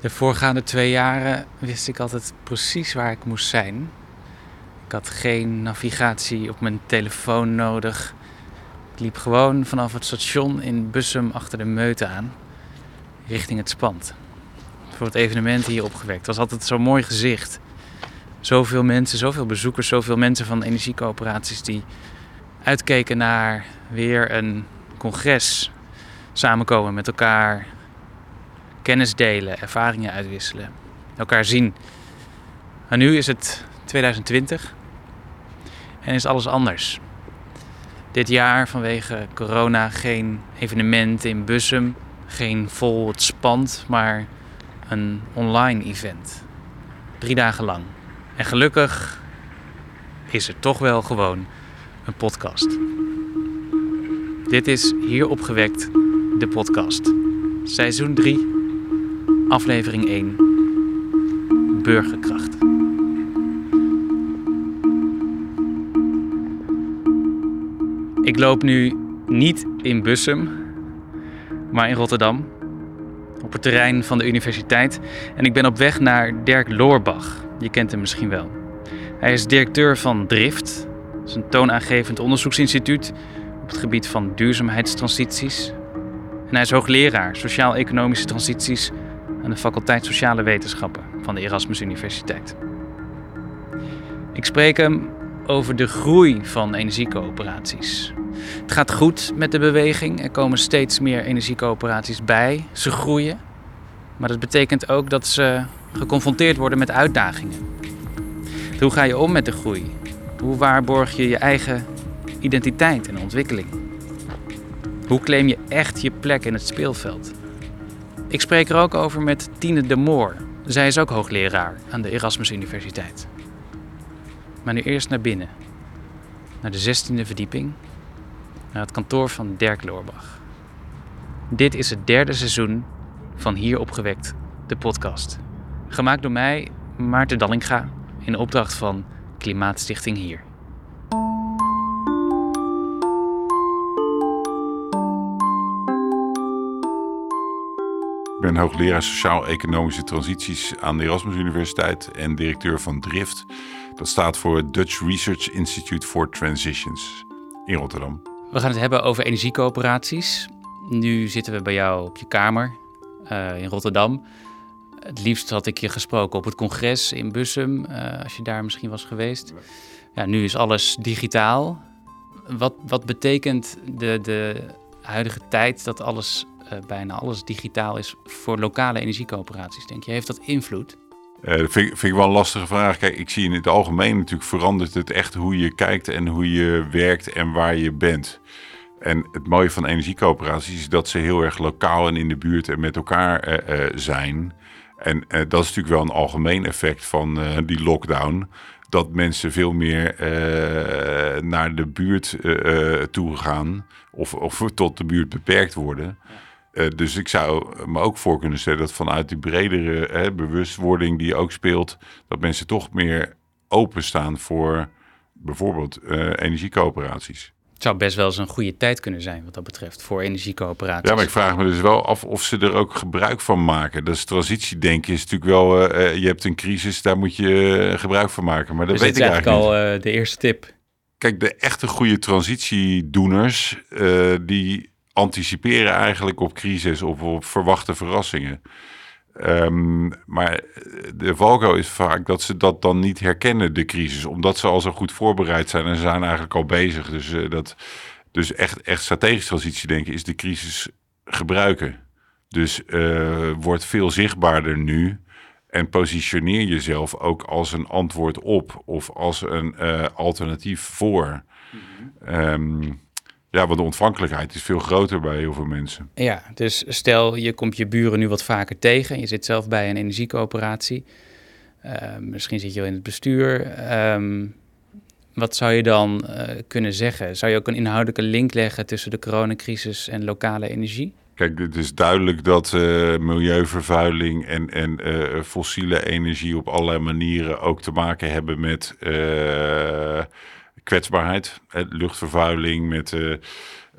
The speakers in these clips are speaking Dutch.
De voorgaande twee jaren wist ik altijd precies waar ik moest zijn. Ik had geen navigatie op mijn telefoon nodig. Ik liep gewoon vanaf het station in Bussum achter de meute aan, richting het spand. Voor het evenement hier opgewekt. Het was altijd zo'n mooi gezicht. Zoveel mensen, zoveel bezoekers, zoveel mensen van energiecoöperaties die uitkeken naar weer een congres. Samenkomen met elkaar, kennis delen, ervaringen uitwisselen, elkaar zien. En nu is het 2020 en is alles anders. Dit jaar vanwege corona geen evenement in Bussum, geen vol het spand, maar een online event. Drie dagen lang. En gelukkig is er toch wel gewoon een podcast. Dit is Hier opgewekt, de podcast. Seizoen 3, aflevering 1. Burgerkracht. Ik loop nu niet in Bussum, maar in Rotterdam. Op het terrein van de universiteit. En ik ben op weg naar Dirk Loorbach. Je kent hem misschien wel. Hij is directeur van Drift. Dat is een toonaangevend onderzoeksinstituut op het gebied van duurzaamheidstransities. En hij is hoogleraar sociaal-economische transities de faculteit Sociale Wetenschappen van de Erasmus Universiteit. Ik spreek hem over de groei van energiecoöperaties. Het gaat goed met de beweging. Er komen steeds meer energiecoöperaties bij. Ze groeien. Maar dat betekent ook dat ze geconfronteerd worden met uitdagingen. Hoe ga je om met de groei? Hoe waarborg je je eigen identiteit en ontwikkeling? Hoe claim je echt je plek in het speelveld? Ik spreek er ook over met Tine de Moor. Zij is ook hoogleraar aan de Erasmus Universiteit. Maar nu eerst naar binnen. Naar de 16e verdieping. Naar het kantoor van Dirk Loorbach. Dit is het derde seizoen van Hier opgewekt, de podcast. Gemaakt door mij, Maarten Dallinga, in opdracht van Klimaatstichting Hier. Ik ben hoogleraar sociaal-economische transities aan de Erasmus Universiteit en directeur van DRIFT. Dat staat voor het Dutch Research Institute for Transitions in Rotterdam. We gaan het hebben over energiecoöperaties. Nu zitten we bij jou op je kamer uh, in Rotterdam. Het liefst had ik je gesproken op het congres in Bussum, uh, als je daar misschien was geweest. Ja, nu is alles digitaal. Wat, wat betekent de, de huidige tijd dat alles uh, bijna alles digitaal is voor lokale energiecoöperaties, denk je? Heeft dat invloed? Uh, dat vind, vind, ik wel een lastige vraag. Kijk, ik zie in het algemeen natuurlijk verandert het echt hoe je kijkt en hoe je werkt en waar je bent. En het mooie van energiecoöperaties is dat ze heel erg lokaal en in de buurt en met elkaar uh, uh, zijn. En dat is natuurlijk wel een algemeen effect van die lockdown. Dat mensen veel meer naar de buurt toe gaan of, of tot de buurt beperkt worden. Ja. Uh, dus ik zou me ook voor kunnen stellen dat vanuit die bredere hè, bewustwording die ook speelt, dat mensen toch meer openstaan voor bijvoorbeeld uh, energiecoöperaties. Het zou best wel eens een goede tijd kunnen zijn wat dat betreft voor energiecoöperaties. Ja, maar ik vraag me dus wel af of ze er ook gebruik van maken. Dat is transitiedenken is natuurlijk wel, uh, je hebt een crisis, daar moet je gebruik van maken. Maar dat dus weet ik eigenlijk al de eerste tip. Kijk, de echte goede transitiedoeners, die anticiperen eigenlijk op crisis of op verwachte verrassingen. Um, maar de valko is vaak dat ze dat dan niet herkennen, de crisis, omdat ze al zo goed voorbereid zijn en ze zijn eigenlijk al bezig. Dus, uh, dat, dus echt, echt strategisch transitie denken is de crisis gebruiken. Dus uh, wordt veel zichtbaarder nu en positioneer jezelf ook als een antwoord op of als een uh, alternatief voor. Mm -hmm. um, ja, want de ontvankelijkheid is veel groter bij heel veel mensen. Ja, dus stel je komt je buren nu wat vaker tegen. Je zit zelf bij een energiecoöperatie. Uh, misschien zit je wel in het bestuur. Um, wat zou je dan uh, kunnen zeggen? Zou je ook een inhoudelijke link leggen tussen de coronacrisis en lokale energie? Kijk, het is duidelijk dat uh, milieuvervuiling en, en uh, fossiele energie op allerlei manieren ook te maken hebben met kwetsbaarheid, luchtvervuiling, met, uh,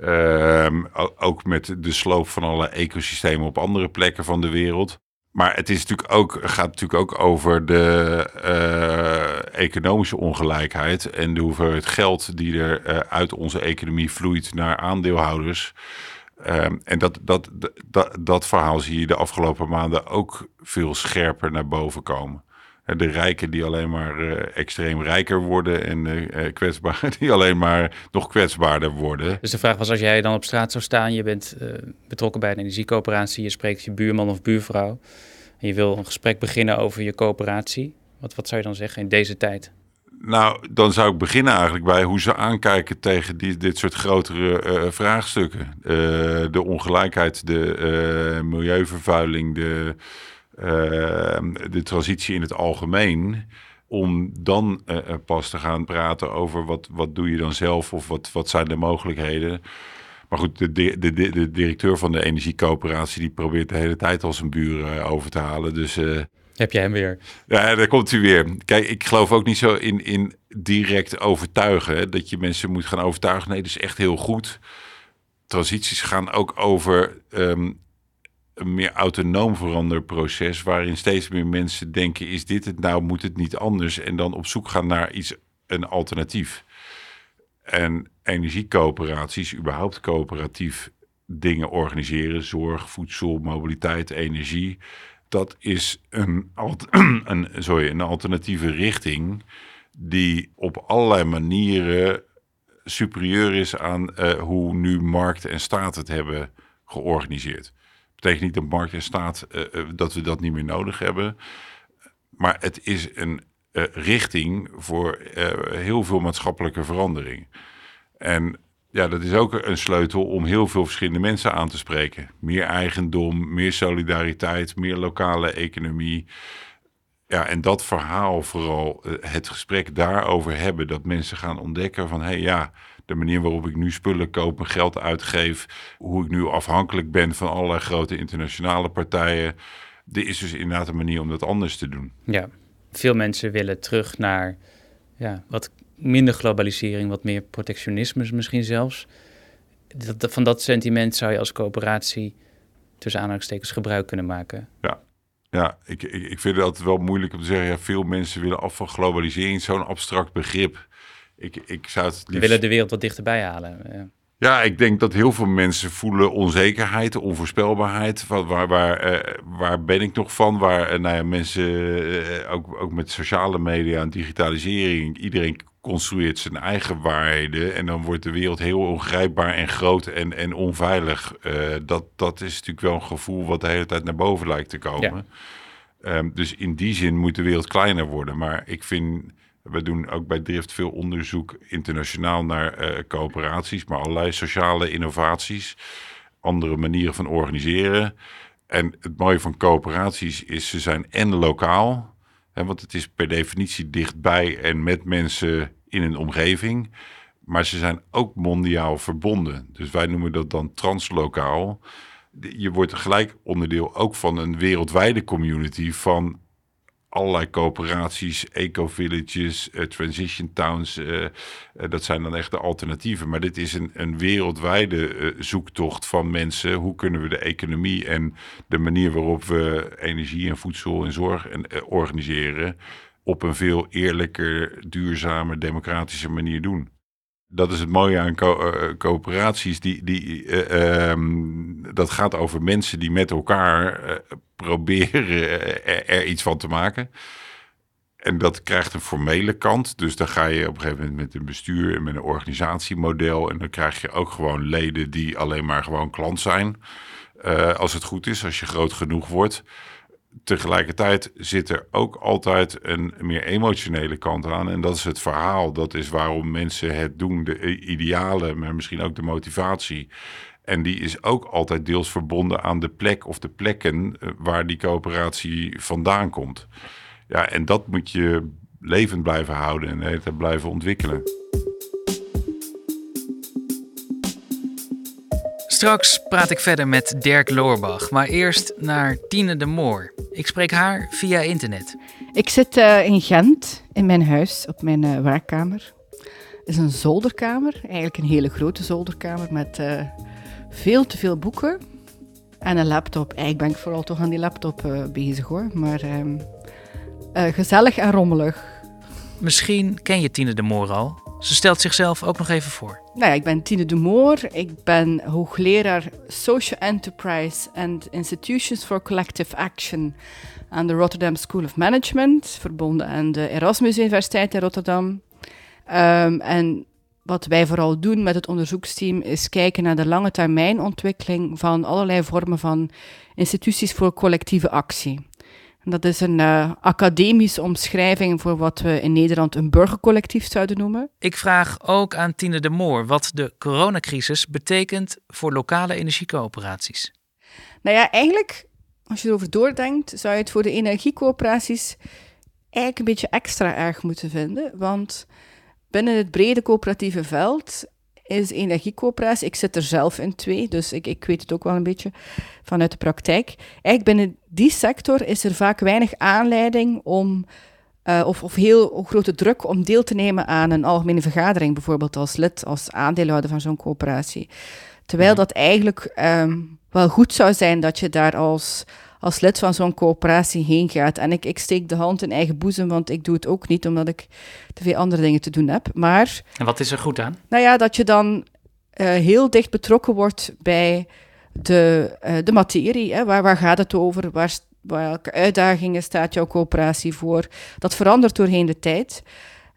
uh, ook met de sloop van alle ecosystemen op andere plekken van de wereld. Maar het is natuurlijk ook, gaat natuurlijk ook over de uh, economische ongelijkheid en de hoeveelheid geld die er uh, uit onze economie vloeit naar aandeelhouders. Um, en dat, dat, dat, dat verhaal zie je de afgelopen maanden ook veel scherper naar boven komen. De rijken die alleen maar uh, extreem rijker worden en uh, kwetsbaren die alleen maar nog kwetsbaarder worden. Dus de vraag was, als jij dan op straat zou staan, je bent uh, betrokken bij een energiecoöperatie, je spreekt je buurman of buurvrouw en je wil een gesprek beginnen over je coöperatie. Wat, wat zou je dan zeggen in deze tijd? Nou, dan zou ik beginnen eigenlijk bij hoe ze aankijken tegen die, dit soort grotere uh, vraagstukken. Uh, de ongelijkheid, de uh, milieuvervuiling, de, de transitie in het algemeen. Om dan pas te gaan praten over wat, wat doe je dan zelf of wat, wat zijn de mogelijkheden. Maar goed, de, de, de, de directeur van de energiecoöperatie die probeert de hele tijd al zijn buren over te halen. Dus heb jij hem weer? Ja, daar komt hij weer. Kijk, ik geloof ook niet zo in, in direct overtuigen. Hè, dat je mensen moet gaan overtuigen. Nee, dat is echt heel goed. Transities gaan ook over um, een meer autonoom veranderproces. Waarin steeds meer mensen denken: is dit het nou? Moet het niet anders? En dan op zoek gaan naar iets, een alternatief. En energiecoöperaties, überhaupt coöperatief dingen organiseren: zorg, voedsel, mobiliteit, energie dat is een, een, sorry, een alternatieve richting die op allerlei manieren superieur is aan uh, hoe nu markt en staat het hebben georganiseerd. Betekent niet dat markt en staat uh, dat we dat niet meer nodig hebben, maar het is een uh, richting voor heel veel maatschappelijke verandering. En ja, dat is ook een sleutel om heel veel verschillende mensen aan te spreken. Meer eigendom, meer solidariteit, meer lokale economie. Ja, en dat verhaal vooral, eh, het gesprek daarover hebben, dat mensen gaan ontdekken van hé hey, ja, de manier waarop ik nu spullen koop, mijn geld uitgeef, hoe ik nu afhankelijk ben van allerlei grote internationale partijen. Dit is dus inderdaad een manier om dat anders te doen. Ja, veel mensen willen terug naar ja, wat minder globalisering, wat meer protectionisme misschien zelfs. Dat, van dat sentiment zou je als coöperatie tussen aanhalingstekens gebruik kunnen maken. Ja, ja ik, ik, ik vind het altijd wel moeilijk om te zeggen... Ja, veel mensen willen af van globalisering, zo'n abstract begrip. Ik, ik zou het liefst... We willen de wereld wat dichterbij halen. Ja. Ja, ik denk dat heel veel mensen voelen onzekerheid, onvoorspelbaarheid. Waar, waar, eh, waar ben ik nog van? Waar uh, nou ja, mensen, uh, ook, ook met sociale media en digitalisering, iedereen construeert zijn eigen waarheden. En dan wordt de wereld heel ongrijpbaar en groot en, en onveilig. dat, dat is natuurlijk wel een gevoel wat de hele tijd naar boven lijkt te komen. Ja. Um, dus in die zin moet de wereld kleiner worden. Maar ik vind we doen ook bij Drift veel onderzoek internationaal naar uh, coöperaties, maar allerlei sociale innovaties, andere manieren van organiseren. En het mooie van coöperaties is, ze zijn en lokaal, hè, want het is per definitie dichtbij en met mensen in een omgeving. Maar ze zijn ook mondiaal verbonden. Dus wij noemen dat dan translokaal. Je wordt gelijk onderdeel ook van een wereldwijde community van allerlei coöperaties, eco-villages, uh, transition towns. Uh, uh, dat zijn dan echt de alternatieven. Maar dit is een, een wereldwijde zoektocht van mensen. Hoe kunnen we de economie en de manier waarop we energie en voedsel en zorg en, organiseren... op een veel eerlijker, duurzamer, democratische manier doen dat is het mooie aan co coöperaties. Die, die, uh, um, dat gaat over mensen die met elkaar proberen er, er, iets van te maken. En dat krijgt een formele kant. Dus dan ga je op een gegeven moment met een bestuur en met een organisatiemodel. En dan krijg je ook gewoon leden die alleen maar gewoon klant zijn. Als het goed is, als je groot genoeg wordt tegelijkertijd zit er ook altijd een meer emotionele kant aan. En dat is het verhaal. Dat is waarom mensen het doen. De idealen, maar misschien ook de motivatie. En die is ook altijd deels verbonden aan de plek of de plekken eh, waar die coöperatie vandaan komt. Ja, en dat moet je levend blijven houden en het blijven ontwikkelen. Straks praat ik verder met Dirk Loorbach, maar eerst naar Tine de Moor. Ik spreek haar via internet. Ik zit uh, in Gent, in mijn huis, op mijn uh, werkkamer. Het is een zolderkamer, eigenlijk een hele grote zolderkamer met uh, veel te veel boeken. En een laptop. Eigenlijk ben ik vooral toch aan die laptop bezig hoor. Maar uh, gezellig en rommelig. Misschien ken je Tine de Moor al. Ze stelt zichzelf ook nog even voor. Nou ja, ik ben Tine de Moor. Ik ben hoogleraar Social Enterprise and Institutions for Collective Action aan de Rotterdam School of Management, verbonden aan de Erasmus Universiteit in Rotterdam. Um, en wat wij vooral doen met het onderzoeksteam is kijken naar de lange termijn ontwikkeling van allerlei vormen van instituties voor collectieve actie. Dat is een uh, academische omschrijving voor wat we in Nederland een burgercollectief zouden noemen. Ik vraag ook aan Tine de Moor wat de coronacrisis betekent voor lokale energiecoöperaties. Nou ja, eigenlijk, als je erover doordenkt, zou je het voor de energiecoöperaties eigenlijk een beetje extra erg moeten vinden. Want binnen het brede coöperatieve veld is energiecoöperatie. Ik zit er zelf in twee, dus ik, ik weet het ook wel een beetje vanuit de praktijk. Eigenlijk binnen die sector is er vaak weinig aanleiding om, uh, of, of heel grote druk om deel te nemen aan een algemene vergadering, bijvoorbeeld als lid, als aandeelhouder van zo'n coöperatie. Terwijl dat eigenlijk um, wel goed zou zijn dat je daar als als lid van zo'n coöperatie heen gaat. En ik, ik steek de hand in eigen boezem, want ik doe het ook niet, omdat ik te veel andere dingen te doen heb. Maar... En wat is er goed aan? Nou ja, dat je dan uh, heel dicht betrokken wordt bij de, uh, de materie. Hè? Waar, waar gaat het over? Waar, welke uitdagingen staat jouw coöperatie voor? Dat verandert doorheen de tijd.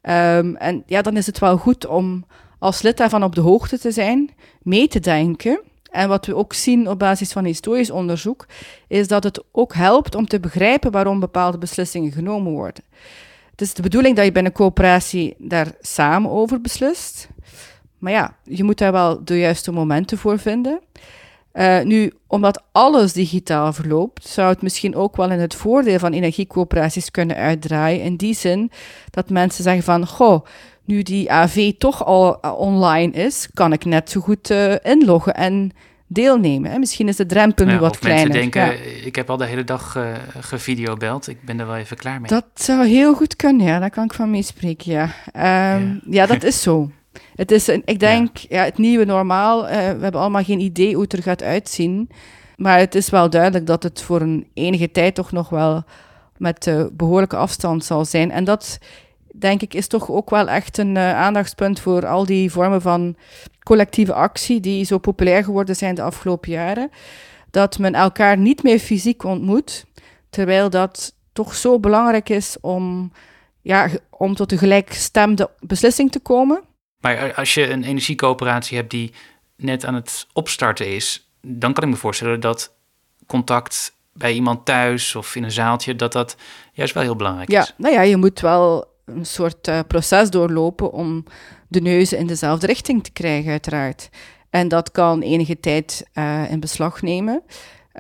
Um, en ja, dan is het wel goed om als lid daarvan op de hoogte te zijn, mee te denken en wat we ook zien op basis van historisch onderzoek, is dat het ook helpt om te begrijpen waarom bepaalde beslissingen genomen worden. Het is de bedoeling dat je bij een coöperatie daar samen over beslist. Maar ja, je moet daar wel de juiste momenten voor vinden. Uh, nu, omdat alles digitaal verloopt, zou het misschien ook wel in het voordeel van energiecoöperaties kunnen uitdraaien. In die zin dat mensen zeggen van, goh, nu die AV toch al eh, online is, kan ik net zo goed uh, inloggen en deelnemen. Hè? Misschien is de drempel nu wat kleiner. Mensen denken, ik heb al de hele dag uh, gevideobeld, ik ben er wel even klaar mee. Dat zou heel goed kunnen, ja. Daar kan ik van meespreken, ja. Um, ja. ja. dat is zo. Het is, een, ik denk, ja. ja het nieuwe normaal, uh, we hebben allemaal geen idee hoe het er gaat uitzien. Maar het is wel duidelijk dat het voor een enige tijd toch nog wel met uh, behoorlijke afstand zal zijn. En dat denk ik, is toch ook wel echt een uh, aandachtspunt voor al die vormen van collectieve actie die zo populair geworden zijn de afgelopen jaren. Dat men elkaar niet meer fysiek ontmoet, terwijl dat toch zo belangrijk is om, ja, om tot een gelijkstemde beslissing te komen. Maar als je een energiecoöperatie hebt die net aan het opstarten is, dan kan ik me voorstellen dat contact bij iemand thuis of in een zaaltje, dat dat juist wel heel belangrijk is. Ja, nou ja, je moet wel een soort uh, proces doorlopen om de neuzen in dezelfde richting te krijgen, uiteraard. En dat kan enige tijd uh, in beslag nemen.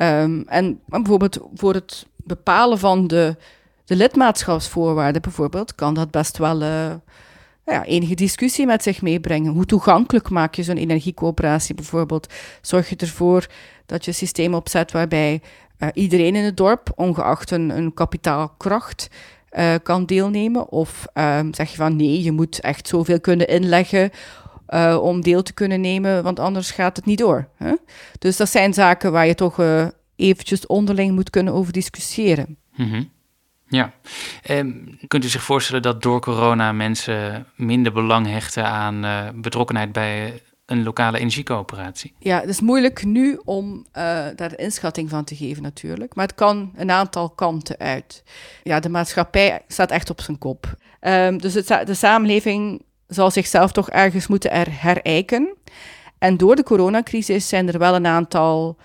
Um, en bijvoorbeeld voor het bepalen van de, de lidmaatschapsvoorwaarden, bijvoorbeeld, kan dat best wel uh, ja, enige discussie met zich meebrengen. Hoe toegankelijk maak je zo'n energiecoöperatie bijvoorbeeld? Zorg je ervoor dat je een systeem opzet waarbij iedereen in het dorp, ongeacht een, een kapitaalkracht, uh, kan deelnemen? Of um, zeg je van nee, je moet echt zoveel kunnen inleggen uh, om deel te kunnen nemen, want anders gaat het niet door. Hè? Dus dat zijn zaken waar je toch uh, eventjes onderling moet kunnen over discussiëren. -hmm. Ja. Um, kunt u zich voorstellen dat door corona mensen minder belang hechten aan betrokkenheid bij een lokale energiecoöperatie? Ja, het is moeilijk nu om uh, daar een inschatting van te geven natuurlijk. Maar het kan een aantal kanten uit. Ja, de maatschappij staat echt op zijn kop. Um, dus het, de samenleving zal zichzelf toch ergens moeten er herijken. En door de coronacrisis zijn er wel een aantal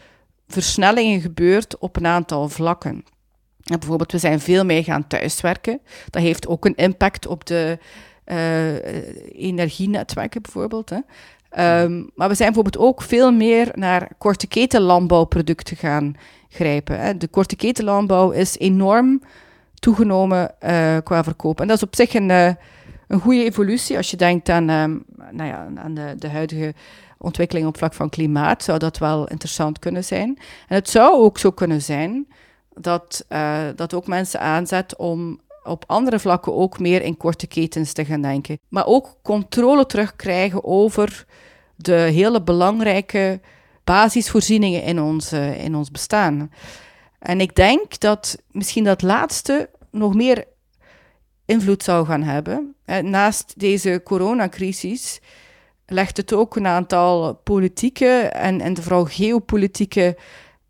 versnellingen gebeurd op een aantal vlakken. En bijvoorbeeld, we zijn veel meer gaan thuiswerken. Dat heeft ook een impact op de uh, energienetwerken bijvoorbeeld. Hè. Um, maar we zijn bijvoorbeeld ook veel meer naar korte ketenlandbouwproducten gaan grijpen. Hè. De korte ketenlandbouw is enorm toegenomen uh, qua verkoop. En dat is op zich een, uh, een goede evolutie. Als je denkt aan, um, nou ja, aan de, de huidige ontwikkeling op vlak van klimaat, zou dat wel interessant kunnen zijn. En het zou ook zo kunnen zijn dat, uh, dat ook mensen aanzet om op andere vlakken ook meer in korte ketens te gaan denken. Maar ook controle terugkrijgen over de hele belangrijke basisvoorzieningen in ons, in ons bestaan. En ik denk dat misschien dat laatste nog meer invloed zou gaan hebben. naast deze coronacrisis legt het ook een aantal politieke en, en vooral geopolitieke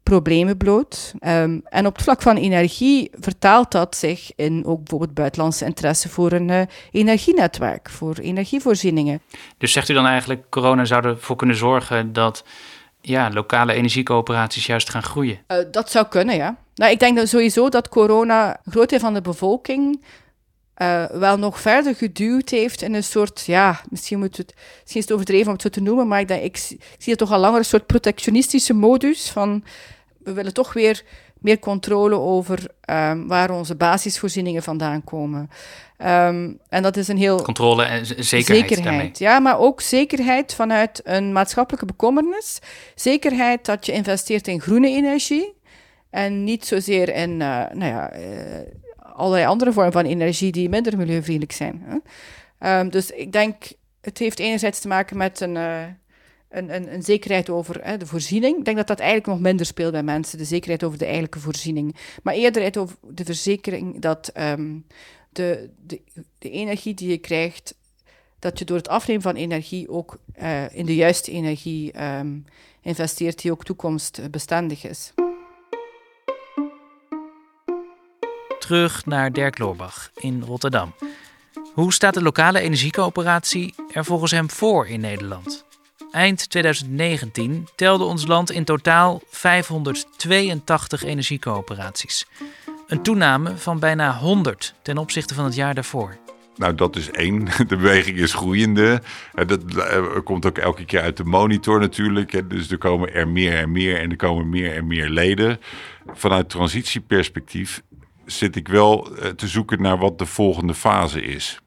problemen bloot. Ehm, en op het vlak van energie vertaalt dat zich in ook bijvoorbeeld buitenlandse interesse voor een uh, energienetwerk, voor energievoorzieningen. Dus zegt u dan eigenlijk, corona zou ervoor kunnen zorgen dat ja, lokale energiecoöperaties juist gaan groeien? Uh, dat zou kunnen, ja. Nou, ik denk dat sowieso dat corona een groot deel van de bevolking uh, wel nog verder geduwd heeft in een soort, ja, misschien, moet het, misschien is het overdreven om het zo te noemen, maar ik, denk, ik, ik zie het toch al langer een soort protectionistische modus van we willen toch weer meer controle over um, waar onze basisvoorzieningen vandaan komen. Um, en dat is een heel... Controle en zekerheid, zekerheid Ja, maar ook zekerheid vanuit een maatschappelijke bekommernis. Zekerheid dat je investeert in groene energie en niet zozeer in, uh, nou ja... Uh, allerlei andere vormen van energie die minder milieuvriendelijk zijn. Hè? Um, dus ik denk, het heeft enerzijds te maken met een, uh, een, een, zekerheid over hè, de voorziening. Ik denk dat dat eigenlijk nog minder speelt bij mensen, de zekerheid over de eigenlijke voorziening. Maar eerder over de verzekering dat um, de, de, de energie die je krijgt, dat je door het afnemen van energie ook uh, in de juiste energie um, investeert die ook toekomstbestendig is. terug naar Dirk Loorbach in Rotterdam. Hoe staat de lokale energiecoöperatie er volgens hem voor in Nederland? Eind 2019 telde ons land in totaal 582 energiecoöperaties. Een toename van bijna 100 ten opzichte van het jaar daarvoor. Nou, dat is één. De beweging is groeiende. Dat eh, komt ook elke keer uit de monitor natuurlijk. Dus er komen er meer en meer en er komen meer en meer leden. Vanuit transitieperspectief zit ik wel eh, te zoeken naar wat de volgende fase is.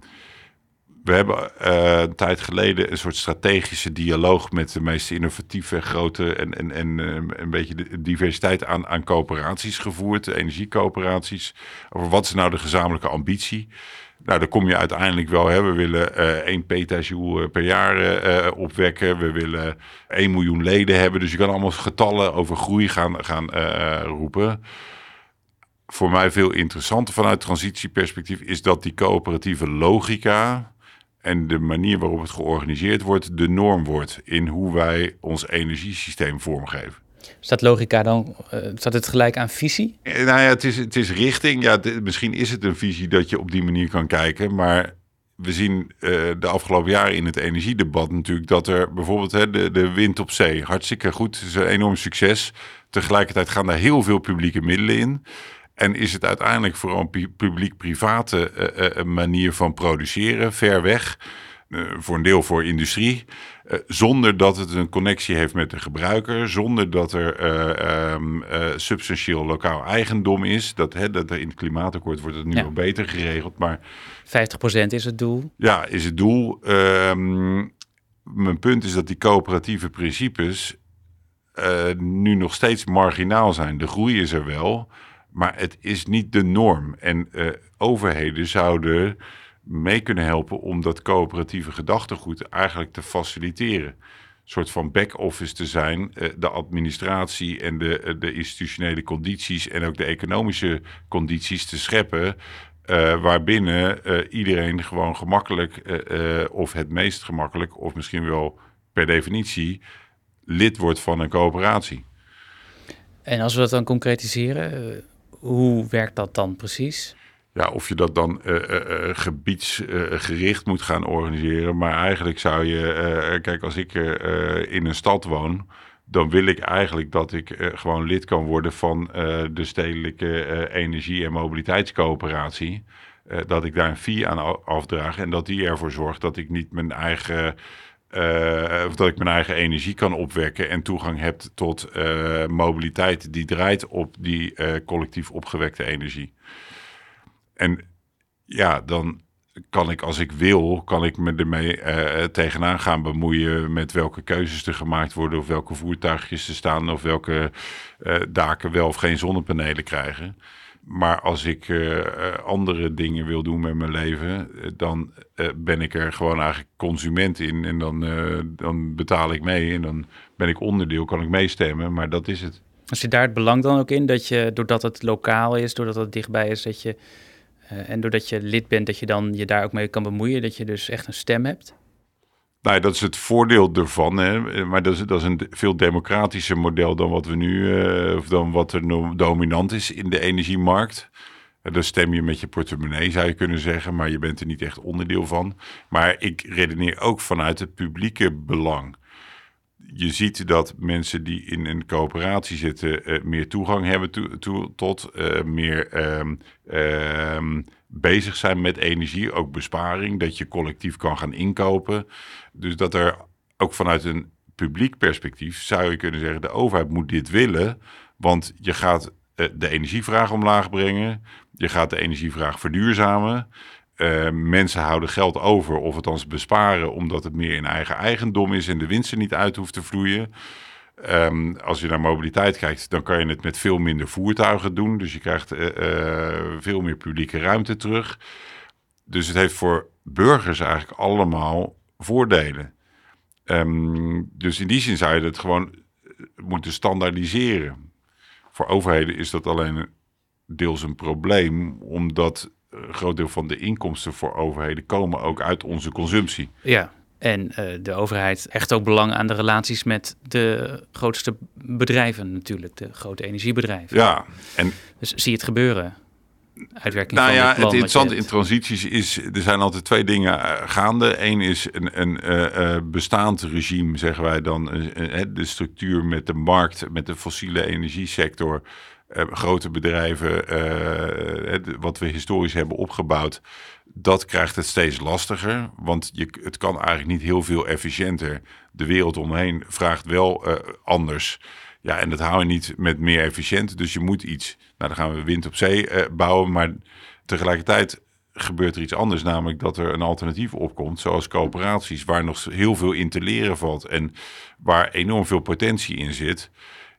We hebben uh, een tijd geleden een soort strategische dialoog met de meest innovatieve, grote en, en, en uh, een beetje de diversiteit aan, aan coöperaties gevoerd, energiecoöperaties. Over wat is nou de gezamenlijke ambitie? Nou, daar kom je uiteindelijk wel. Hè. We willen uh, 1 petajoule per jaar opwekken. We willen 1 miljoen leden hebben. Dus je kan allemaal getallen over groei gaan, gaan roepen voor mij veel interessanter vanuit transitieperspectief is dat die coöperatieve logica en de manier waarop het georganiseerd wordt de norm wordt in hoe wij ons energiesysteem vormgeven. Staat logica dan, uh, staat het gelijk aan visie? Eh, nou ja, het is, het is richting. Ja, misschien is het een visie dat je op die manier kan kijken, maar we zien uh, de afgelopen jaren in het energiedebat natuurlijk dat er bijvoorbeeld hè, de, de wind op zee, hartstikke goed, is een enorm succes. Tegelijkertijd gaan daar heel veel publieke middelen in. En is het uiteindelijk vooral een publiek-private uh, uh, manier van produceren, ver weg, voor een deel voor industrie, zonder dat het een connectie heeft met de gebruiker, zonder dat er um, substantieel lokaal eigendom is. Dat, hè, dat er in het klimaatakkoord wordt het nu ja. al beter geregeld, maar... 50% is het doel. Ja, is het doel. Um, mijn punt is dat die coöperatieve principes nu nog steeds marginaal zijn. De groei is er wel, maar het is niet de norm. En uh, overheden zouden mee kunnen helpen om dat coöperatieve gedachtegoed eigenlijk te faciliteren. Een soort van back-office te zijn, uh, de administratie en de, uh, de institutionele condities en ook de economische condities te scheppen. waarbinnen iedereen gewoon gemakkelijk, of het meest gemakkelijk, of misschien wel per definitie, lid wordt van een coöperatie. En als we dat dan concretiseren, hoe werkt dat dan precies? Ja, of je dat dan uh, uh, gebiedsgericht moet gaan organiseren. Maar eigenlijk zou je, kijk, als ik in een stad woon, dan wil ik eigenlijk dat ik gewoon lid kan worden van de stedelijke energie- en mobiliteitscoöperatie. dat ik daar een fee aan afdraag en dat die ervoor zorgt dat ik niet mijn eigen uh, dat ik mijn eigen energie kan opwekken en toegang heb tot uh, mobiliteit die draait op die uh, collectief opgewekte energie. En ja, dan kan ik als ik wil, kan ik me ermee tegenaan gaan bemoeien met welke keuzes er gemaakt worden of welke voertuigjes er staan of welke daken wel of geen zonnepanelen krijgen. Maar als ik uh, andere dingen wil doen met mijn leven, dan uh, ben ik er gewoon eigenlijk consument in. En dan, dan betaal ik mee en dan ben ik onderdeel, kan ik meestemmen. Maar dat is het. Als je daar het belang dan ook in dat je, doordat het lokaal is, doordat het dichtbij is, dat je, en doordat je lid bent, dat je dan je daar ook mee kan bemoeien, dat je dus echt een stem hebt? Nou, dat is het voordeel ervan. Hè? Maar dat is, dat is een veel democratischer model dan wat we nu, uh, of dan wat er dominant is in de energiemarkt. Uh, dan stem je met je portemonnee, zou je kunnen zeggen, maar je bent er niet echt onderdeel van. Maar ik redeneer ook vanuit het publieke belang. Je ziet dat mensen die in een coöperatie zitten uh, meer toegang hebben to to tot, meer um, um, bezig zijn met energie, ook besparing, dat je collectief kan gaan inkopen. Dus dat er ook vanuit een publiek perspectief zou je kunnen zeggen: de overheid moet dit willen, want je gaat uh, de energievraag omlaag brengen, je gaat de energievraag verduurzamen. Uh, mensen houden geld over, of althans besparen, omdat het meer in eigen eigendom is en de winst er niet uit hoeft te vloeien. Um, als je naar mobiliteit kijkt, dan kan je het met veel minder voertuigen doen. Dus je krijgt uh, uh, veel meer publieke ruimte terug. Dus het heeft voor burgers eigenlijk allemaal voordelen. Um, dus in die zin zou je het gewoon moeten standaardiseren. Voor overheden is dat alleen deels een probleem, omdat een groot deel van de inkomsten voor overheden komen ook uit onze consumptie. Ja, en uh, de overheid echt ook belang aan de relaties met de grootste bedrijven natuurlijk, de grote energiebedrijven. Ja, en... Dus zie je het gebeuren? Uitwerking nou van ja, het plan het interessante in transities is, er zijn altijd twee dingen uh, gaande. Eén is een, een uh, bestaand regime, zeggen wij dan, de structuur met de markt, met de fossiele energiesector. Grote bedrijven, wat we historisch hebben opgebouwd dat krijgt het steeds lastiger, want je, het kan eigenlijk niet heel veel efficiënter. De wereld omheen vraagt wel anders. Ja, en dat hou je niet met meer efficiënt, dus je moet iets. Nou, dan gaan we wind op zee bouwen, maar tegelijkertijd gebeurt er iets anders, namelijk dat er een alternatief opkomt, zoals coöperaties, waar nog heel veel in te leren valt en waar enorm veel potentie in zit.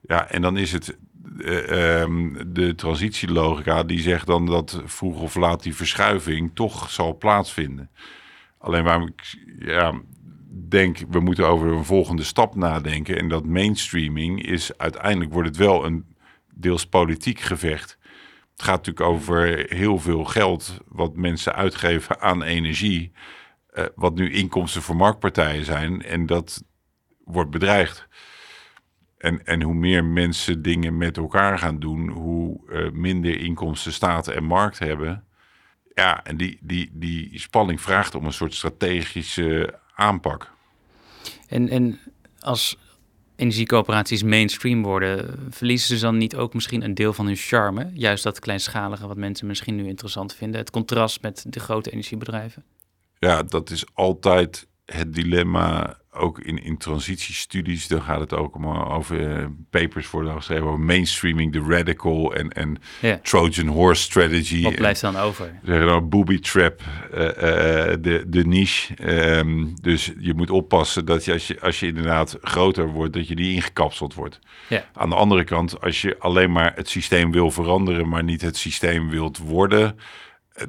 Ja, en dan is het de transitielogica die zegt dan dat vroeg of laat die verschuiving toch zal plaatsvinden. Alleen waarom ik ja, denk, we moeten over een volgende stap nadenken. En dat mainstreaming is uiteindelijk wordt het wel een deels politiek gevecht. Het gaat natuurlijk over heel veel geld wat mensen uitgeven aan energie. Uh, wat nu inkomsten voor marktpartijen zijn. En dat wordt bedreigd. En, en hoe meer mensen dingen met elkaar gaan doen, hoe uh, minder inkomsten staat en markt hebben. Ja, en die, die, die spanning vraagt om een soort strategische aanpak. En, en als energiecoöperaties mainstream worden, verliezen ze dan niet ook misschien een deel van hun charme? Juist dat kleinschalige wat mensen misschien nu interessant vinden. Het contrast met de grote energiebedrijven. Ja, dat is altijd het dilemma ook in, in transitiestudies, dan gaat het ook om, over uh, papers worden geschreven over mainstreaming, de radical en, en ja. Trojan horse strategy. Wat blijft dan over? Zeggen dan booby trap, uh, uh, de, de niche. Um, dus je moet oppassen dat je als, je als je inderdaad groter wordt, dat je die ingekapseld wordt. Ja. Aan de andere kant, als je alleen maar het systeem wil veranderen, maar niet het systeem wilt worden,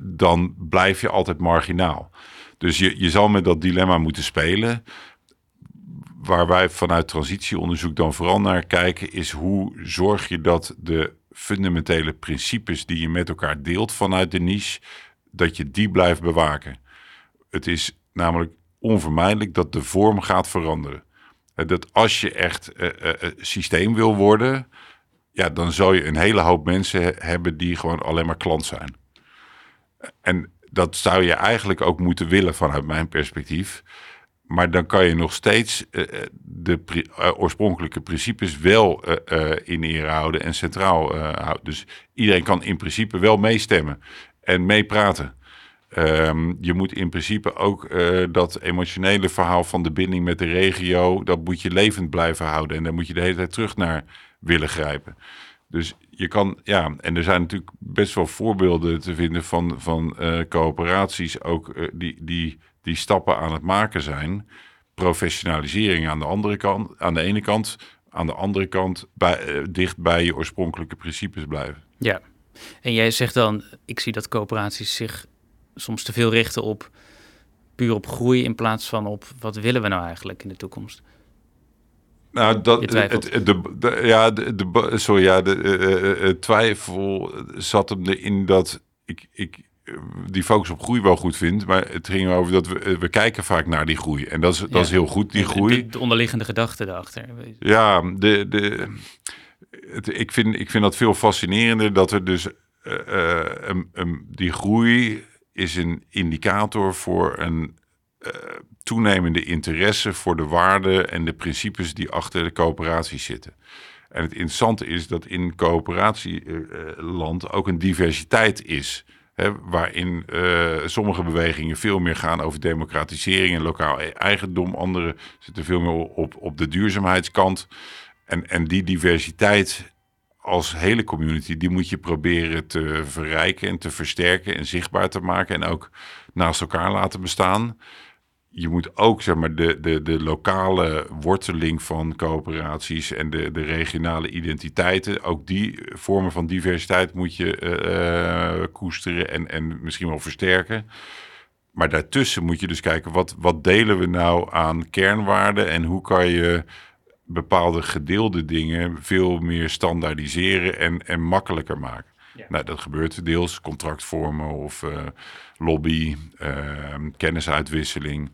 dan blijf je altijd marginaal. Dus je, je zal met dat dilemma moeten spelen waar wij vanuit transitieonderzoek dan vooral naar kijken, is hoe zorg je dat de fundamentele principes die je met elkaar deelt vanuit de niche, dat je die blijft bewaken. Het is namelijk onvermijdelijk dat de vorm gaat veranderen. Dat als je echt uh, uh, systeem wil worden, ja, dan zal je een hele hoop mensen hebben die gewoon alleen maar klant zijn. En dat zou je eigenlijk ook moeten willen vanuit mijn perspectief. Maar dan kan je nog steeds uh, de pri uh, oorspronkelijke principes wel in ere houden en centraal houden. Dus iedereen kan in principe wel meestemmen en meepraten. Um, je moet in principe ook dat emotionele verhaal van de binding met de regio, dat moet je levend blijven houden. En daar moet je de hele tijd terug naar willen grijpen. Dus je kan, ja, en er zijn natuurlijk best wel voorbeelden te vinden van, van coöperaties ook die, die die stappen aan het maken zijn. Professionalisering aan de andere kant, aan de ene kant, aan de andere kant bij, uh, dicht bij je oorspronkelijke principes blijven. Ja, En jij zegt dan, ik zie dat coöperaties zich soms te veel richten op puur op groei in plaats van op wat willen we nou eigenlijk in de toekomst. Nou, dat, het, de, ja, de, de, sorry, ja, de uh, twijfel zat hem erin dat ik, ik die focus op groei wel goed vind. Maar het ging over dat we, we kijken vaak naar die groei. En dat is, dat is heel goed, die groei. De, onderliggende gedachte daarachter. Ja, de, de, het, ik, vind, ik vind dat veel fascinerender dat er dus uh, um, die groei is een indicator voor een uh, toenemende interesse voor de waarden en de principes die achter de coöperatie zitten. En het interessante is dat in coöperatieland ook een diversiteit is. Hè, waarin uh, sommige bewegingen veel meer gaan over democratisering en lokaal e-, eigendom. Andere zitten veel meer op, op de duurzaamheidskant. En, en die diversiteit als hele community, die moet je proberen te verrijken en te versterken en zichtbaar te maken. En ook naast elkaar laten bestaan je moet ook zeg maar, de, de, de lokale worteling van coöperaties en de, de regionale identiteiten, ook die vormen van diversiteit moet je uh, koesteren en, en misschien wel versterken. Maar daartussen moet je dus kijken, wat, wat delen we nou aan kernwaarden en hoe kan je bepaalde gedeelde dingen veel meer standaardiseren en, en makkelijker maken. Nou, dat gebeurt deels, contractvormen of uh, lobby, uh, kennisuitwisseling.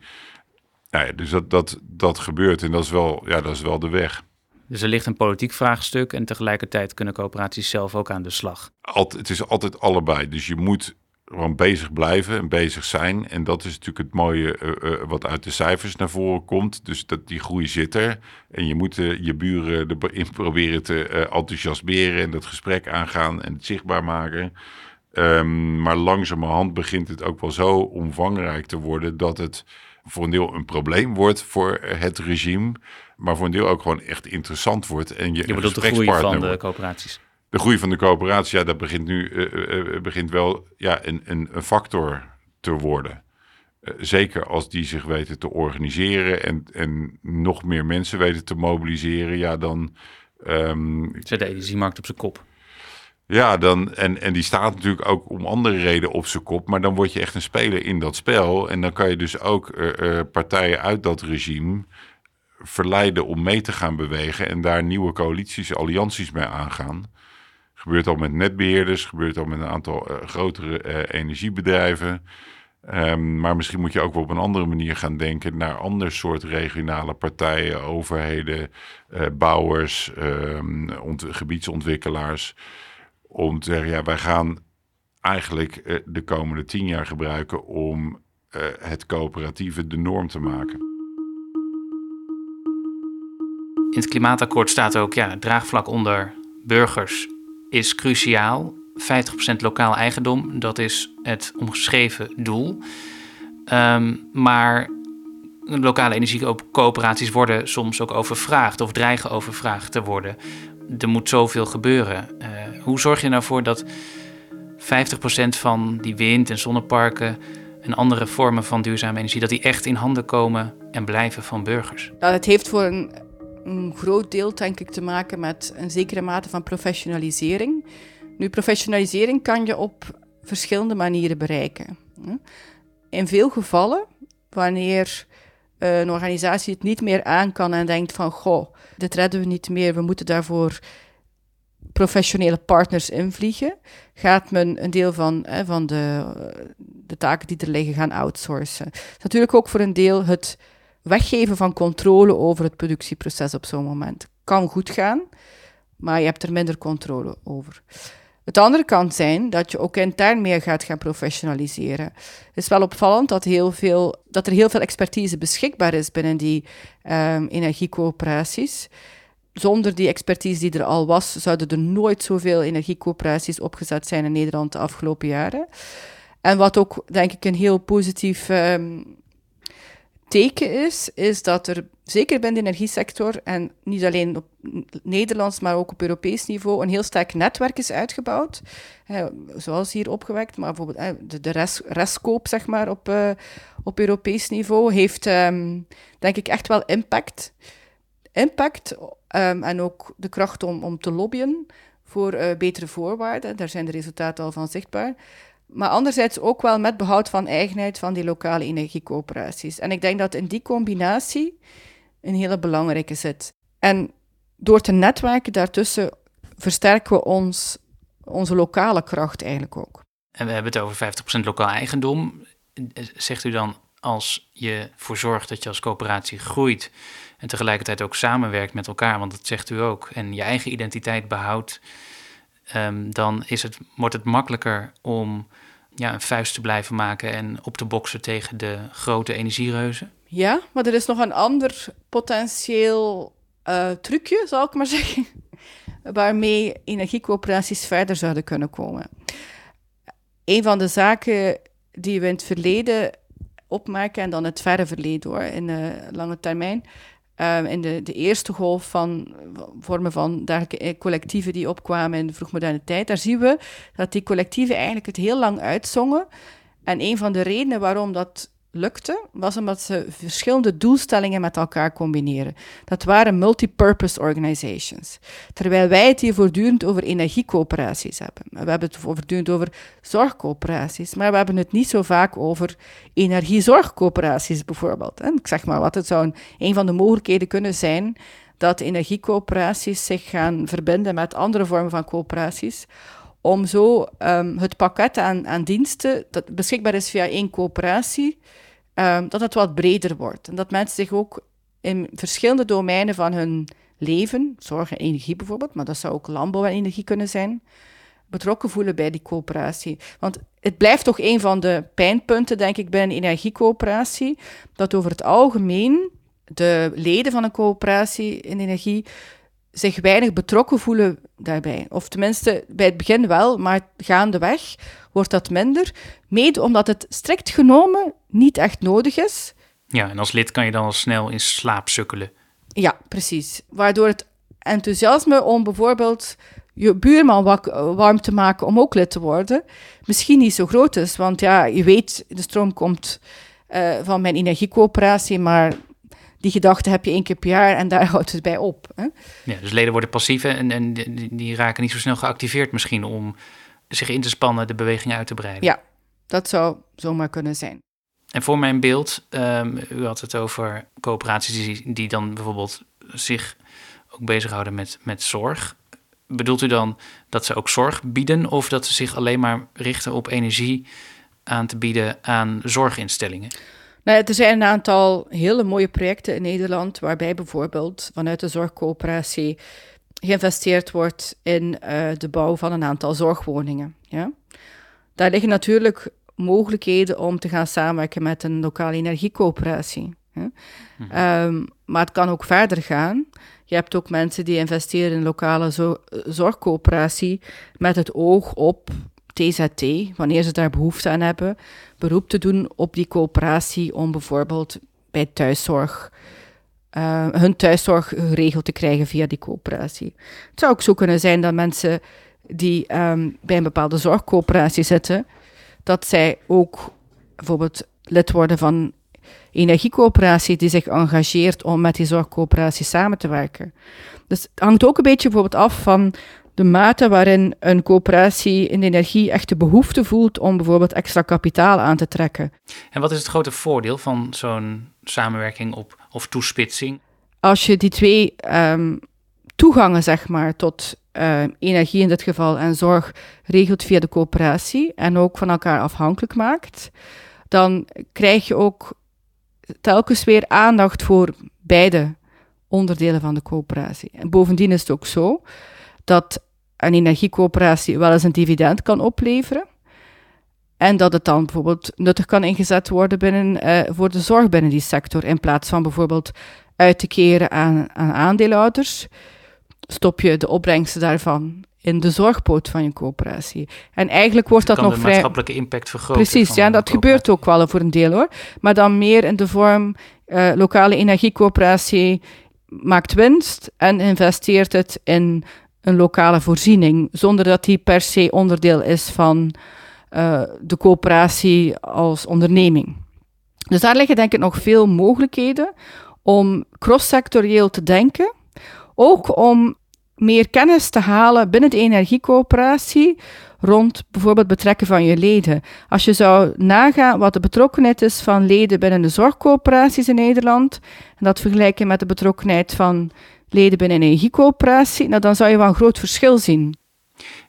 Nou ja, dus dat, dat, dat gebeurt en dat is, wel, ja, dat is wel de weg. Dus er ligt een politiek vraagstuk en tegelijkertijd kunnen coöperaties zelf ook aan de slag. Alt, het is altijd allebei. Dus je moet gewoon bezig blijven en bezig zijn. En dat is natuurlijk het mooie uh, uh, wat uit de cijfers naar voren komt. Dus dat die groei zit er. En je moet uh, je buren erin proberen te enthousiasmeren en dat gesprek aangaan en het zichtbaar maken. Um, maar langzamerhand begint het ook wel zo omvangrijk te worden dat het voor een deel een probleem wordt voor het regime. Maar voor een deel ook gewoon echt interessant wordt. En je, je bedoelt de groei van de coöperaties? De groei van de coöperatie, ja, dat begint nu uh, begint wel ja, een, een, een factor te worden. Uh, zeker als die zich weten te organiseren en, en nog meer mensen weten te mobiliseren, ja, dan. Um, Zet de energiemarkt op zijn kop. Ja, dan, en, en die staat natuurlijk ook om andere redenen op zijn kop. Maar dan word je echt een speler in dat spel. En dan kan je dus ook uh, partijen uit dat regime verleiden om mee te gaan bewegen. En daar nieuwe coalities, allianties mee aangaan. Gebeurt al met netbeheerders, gebeurt al met een aantal uh, grotere uh, energiebedrijven. Um, maar misschien moet je ook wel op een andere manier gaan denken naar ander soort regionale partijen, overheden, uh, bouwers, um, gebiedsontwikkelaars. Om te zeggen, ja, wij gaan eigenlijk de komende tien jaar gebruiken om het coöperatieve de norm te maken. In het klimaatakkoord staat ook ja, draagvlak onder burgers is cruciaal. 50% lokaal eigendom, dat is het omschreven doel. Um, maar lokale energiecoöperaties worden soms ook overvraagd of dreigen overvraagd te worden. Er moet zoveel gebeuren. Uh, hoe zorg je nou dat 50% van die wind- en zonneparken en andere vormen van duurzame energie, dat die echt in handen komen en blijven van burgers? Nou, het heeft voor een een groot deel, denk ik, te maken met een zekere mate van professionalisering. Nu, professionalisering kan je op verschillende manieren bereiken. In veel gevallen, wanneer een organisatie het niet meer aan kan en denkt van, goh, dit redden we niet meer, we moeten daarvoor professionele partners invliegen, gaat men een deel van, van de, de taken die er liggen gaan outsourcen. Natuurlijk ook voor een deel het weggeven van controle over het productieproces op zo'n moment. Kan goed gaan, maar je hebt er minder controle over. Het andere kan zijn dat je ook intern meer gaat gaan professionaliseren. Het is wel opvallend dat, heel veel, dat er heel veel expertise beschikbaar is binnen die um, energiecoöperaties. Zonder die expertise die er al was, zouden er nooit zoveel energiecoöperaties opgezet zijn in Nederland de afgelopen jaren. En wat ook, denk ik, een heel positief um, teken is, is dat er zeker binnen de energiesector, en niet alleen op Nederlands, maar ook op Europees niveau, een heel sterk netwerk is uitgebouwd. zoals hier opgewekt, maar bijvoorbeeld de, de zeg maar, op, uh, op Europees niveau, heeft, um, denk ik, echt wel impact. Impact um, en ook de kracht om, om te lobbyen voor uh, betere voorwaarden. Daar zijn de resultaten al van zichtbaar. Maar anderzijds ook wel met behoud van eigenheid van die lokale energiecoöperaties. En ik denk dat in die combinatie een hele belangrijke zit. En door te netwerken daartussen versterken we ons, onze lokale kracht eigenlijk ook. En we hebben het over 50% lokaal eigendom. Zegt u dan als je ervoor zorgt dat je als coöperatie groeit en tegelijkertijd ook samenwerkt met elkaar, want dat zegt u ook, en je eigen identiteit behoudt, um, dan is het, wordt het makkelijker om ja, een vuist te blijven maken en op te boksen tegen de grote energiereuzen? Ja, maar er is nog een ander potentieel uh, trucje, zal ik maar zeggen, waarmee energiecoöperaties verder zouden kunnen komen. Een van de zaken die we in het verleden opmerken, en dan het verre verleden hoor, in de lange termijn, uh, in de, de eerste golf van vormen van dergelijke eh, collectieven die opkwamen in de vroegmoderne tijd, daar zien we dat die collectieven eigenlijk het heel lang uitzongen. En een van de redenen waarom dat lukte, was omdat ze verschillende doelstellingen met elkaar combineren. Dat waren multipurpose organizations. Terwijl wij het hier voortdurend over energiecoöperaties hebben. We hebben het voortdurend over zorgcoöperaties, maar we hebben het niet zo vaak over energiezorgcoöperaties bijvoorbeeld. Ik zeg maar wat, het zou een van de mogelijkheden kunnen zijn dat energiecoöperaties zich gaan verbinden met andere vormen van coöperaties om zo um, het pakket aan, aan diensten dat beschikbaar is via één coöperatie, um, dat het wat breder wordt. En dat mensen zich ook in verschillende domeinen van hun leven, zorg en energie bijvoorbeeld, maar dat zou ook landbouw en energie kunnen zijn, betrokken voelen bij die coöperatie. Want het blijft toch een van de pijnpunten, denk ik, bij een energiecoöperatie, dat over het algemeen de leden van een coöperatie in energie zich weinig betrokken voelen daarbij. Of tenminste, bij het begin wel, maar gaandeweg wordt dat minder. Mede omdat het strikt genomen niet echt nodig is. Ja, en als lid kan je dan al snel in slaap sukkelen. Ja, precies. Waardoor het enthousiasme om bijvoorbeeld je buurman warm te maken om ook lid te worden, misschien niet zo groot is. Want ja, je weet, de stroom komt uh, van mijn energiecoöperatie, maar die gedachte heb je één keer per jaar en daar houdt het bij op. Hè? Ja, dus leden worden passief en, en die, die, raken niet zo snel geactiveerd misschien om zich in te spannen, de beweging uit te breiden. Ja, dat zou zomaar kunnen zijn. En voor mijn beeld, um, u had het over coöperaties die, die dan bijvoorbeeld zich ook bezighouden met, met zorg. Bedoelt u dan dat ze ook zorg bieden of dat ze zich alleen maar richten op energie aan te bieden aan zorginstellingen? Nou, er zijn een aantal hele mooie projecten in Nederland, waarbij bijvoorbeeld vanuit de zorgcoöperatie geïnvesteerd wordt in uh, de bouw van een aantal zorgwoningen. Ja? Daar liggen natuurlijk mogelijkheden om te gaan samenwerken met een lokale energiecoöperatie. Ja? Mhm. Um, maar het kan ook verder gaan. Je hebt ook mensen die investeren in een lokale zo zorgcoöperatie met het oog op TZT, wanneer ze daar behoefte aan hebben, beroep te doen op die coöperatie om bijvoorbeeld bij thuiszorg uh, hun thuiszorg geregeld te krijgen via die coöperatie. Het zou ook zo kunnen zijn dat mensen die um, bij een bepaalde zorgcoöperatie zitten, dat zij ook bijvoorbeeld lid worden van energiecoöperatie die zich engageert om met die zorgcoöperatie samen te werken. Dus het hangt ook een beetje bijvoorbeeld af van de mate waarin een coöperatie in de energie echt de behoefte voelt om bijvoorbeeld extra kapitaal aan te trekken. En wat is het grote voordeel van zo'n samenwerking op, of toespitsing? Als je die twee um, toegangen, zeg maar, tot uh, energie in dit geval en zorg regelt via de coöperatie en ook van elkaar afhankelijk maakt, dan krijg je ook telkens weer aandacht voor beide onderdelen van de coöperatie. En bovendien is het ook zo dat een energiecoöperatie wel eens een dividend kan opleveren. En dat het dan bijvoorbeeld nuttig kan ingezet worden binnen, uh, voor de zorg binnen die sector. In plaats van bijvoorbeeld uit te keren aan, aan aandeelhouders, stop je de opbrengsten daarvan in de zorgpoot van je coöperatie. En eigenlijk wordt dat, nog vrij... de maatschappelijke impact vergroten. Precies, ja, dat gebeurt ook wel voor een deel hoor. Maar dan meer in de vorm uh, lokale energiecoöperatie maakt winst en investeert het in een lokale voorziening, zonder dat die per se onderdeel is van uh, de coöperatie als onderneming. Dus daar liggen denk ik nog veel mogelijkheden om crosssectorieel te denken, ook om meer kennis te halen binnen de energiecoöperatie rond bijvoorbeeld betrekken van je leden. Als je zou nagaan wat de betrokkenheid is van leden binnen de zorgcoöperaties in Nederland, en dat vergelijken met de betrokkenheid van leden binnen een energiecoöperatie, nou, dan zou je wel een groot verschil zien.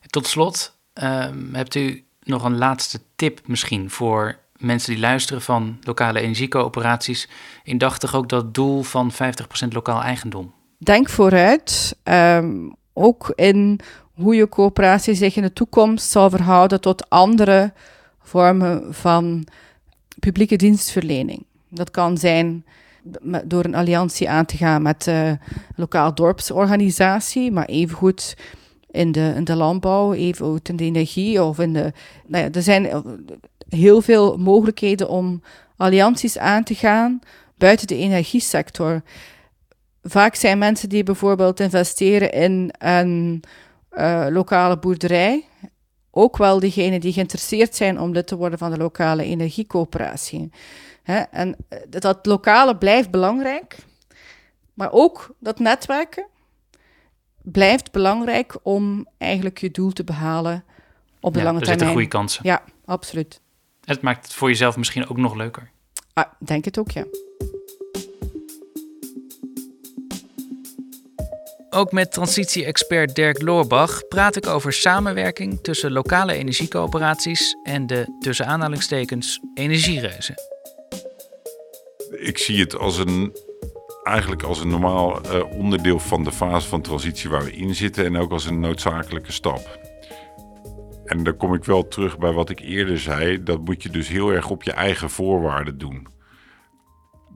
Tot slot, ehm, hebt u nog een laatste tip misschien voor mensen die luisteren van lokale energiecoöperaties, indachtig ook dat doel van 50% lokaal eigendom? Denk vooruit, ehm, ook in hoe je coöperatie zich in de toekomst zal verhouden tot andere vormen van publieke dienstverlening. Dat kan zijn door een alliantie aan te gaan met de lokaal dorpsorganisatie, maar evengoed in de, in de landbouw, evengoed in de energie of in de. Nou ja, er zijn heel veel mogelijkheden om allianties aan te gaan buiten de energiesector. Vaak zijn mensen die bijvoorbeeld investeren in een uh, lokale boerderij ook wel diegenen die geïnteresseerd zijn om lid te worden van de lokale energiecoöperatie. Hè? En eh, dat lokale blijft belangrijk, maar ook dat netwerken blijft belangrijk om eigenlijk je doel te behalen op de ja, lange er termijn. Er zitten goede kansen. Ja, absoluut. Het maakt het voor jezelf misschien ook nog leuker. Ah, denk het ook, ja. Ook met transitie-expert Dirk Loorbach praat ik over samenwerking tussen lokale energiecoöperaties en de tussen aanhalingstekens energiereuzen. Ik zie het als een, eigenlijk als een normaal uh, onderdeel van de fase van transitie waar we in zitten en ook als een noodzakelijke stap. En dan kom ik wel terug bij wat ik eerder zei. Dat moet je dus heel erg op je eigen voorwaarden doen.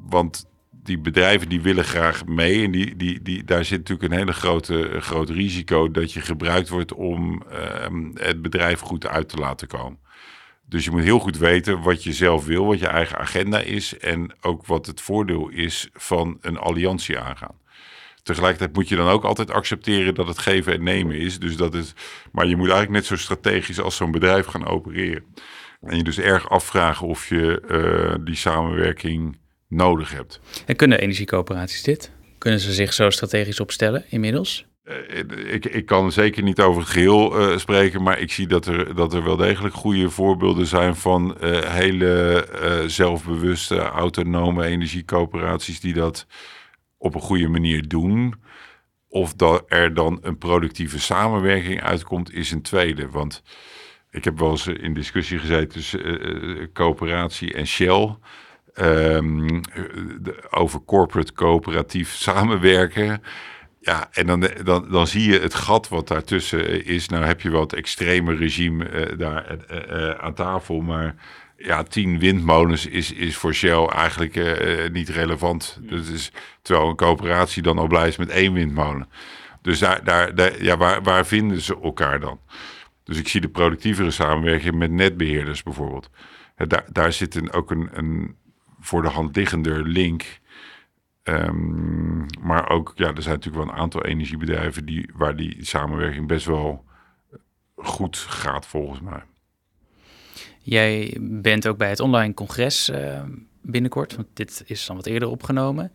Want die bedrijven die willen graag mee. En die, die, die, daar zit natuurlijk een hele grote groot risico dat je gebruikt wordt om ehm, het bedrijf goed uit te laten komen. Dus je moet heel goed weten wat je zelf wil, wat je eigen agenda is en ook wat het voordeel is van een alliantie aangaan. Tegelijkertijd moet je dan ook altijd accepteren dat het geven en nemen is. Dus dat het, maar je moet eigenlijk net zo strategisch als zo'n bedrijf gaan opereren. En je dus erg afvragen of je uh, die samenwerking nodig hebt. En kunnen energiecoöperaties dit? Kunnen ze zich zo strategisch opstellen inmiddels? Uh, ik, ik kan zeker niet over het geheel uh, spreken, maar ik zie dat er, dat er wel degelijk goede voorbeelden zijn van hele zelfbewuste, autonome energiecoöperaties die dat op een goede manier doen. Of dat er dan een productieve samenwerking uitkomt, is een tweede. Want ik heb wel eens in discussie gezeten tussen coöperatie en Shell. Um, over corporate coöperatief samenwerken. Ja, en dan, dan, dan zie je het gat wat daartussen is. Nou heb je wel het extreme regime uh, daar uh, uh, aan tafel, maar ja, tien windmolens is, is voor Shell eigenlijk niet relevant. Dus is, terwijl een coöperatie dan al blij is met één windmolen. Dus daar, daar, daar, ja, waar, waar vinden ze elkaar dan? Dus ik zie de productievere samenwerking met netbeheerders bijvoorbeeld. Daar, daar zit een, ook een, een voor de hand liggender link. Um, maar ook, ja, er zijn natuurlijk wel een aantal energiebedrijven die, waar die samenwerking best wel goed gaat, volgens mij. Jij bent ook bij het online congres uh, binnenkort, want dit is dan wat eerder opgenomen.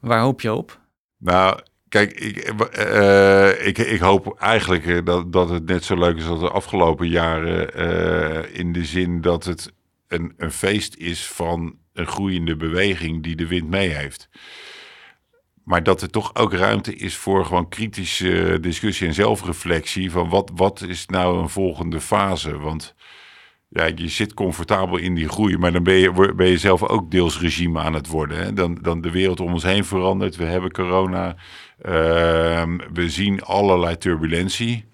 Waar hoop je op? Nou, kijk, ik, uh, ik, ik hoop eigenlijk dat, dat het net zo leuk is als de afgelopen jaren. Uh, in de zin dat het een, een feest is van een groeiende beweging die de wind mee heeft. Maar dat er toch ook ruimte is voor gewoon kritische discussie en zelfreflectie. Van wat, wat is nou een volgende fase? Want ja, je zit comfortabel in die groei, maar dan ben je, ben je zelf ook deels regime aan het worden. Hè? Dan, dan de wereld om ons heen verandert. We hebben corona. Uh, we zien allerlei turbulentie.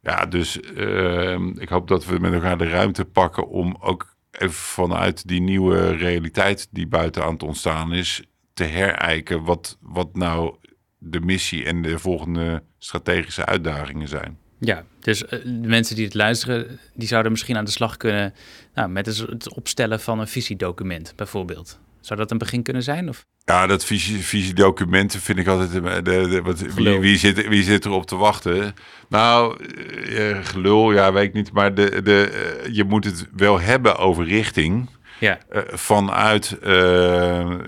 Ja, dus uh, ik hoop dat we met elkaar de ruimte pakken om ook even vanuit die nieuwe realiteit die buiten aan het ontstaan is, te herijken wat, wat nou de missie en de volgende strategische uitdagingen zijn. Ja, dus uh, de mensen die het luisteren, die zouden misschien aan de slag kunnen nou, met het opstellen van een visiedocument bijvoorbeeld. Zou dat een begin kunnen zijn? Of? Ja, dat visie, visiedocumenten vind ik altijd. De, de, wat, wie, wie, zit, wie zit erop te wachten? Nou, uh, gelul, ja, weet ik niet. Maar de, de, je moet het wel hebben over richting. Ja. Uh, vanuit, uh,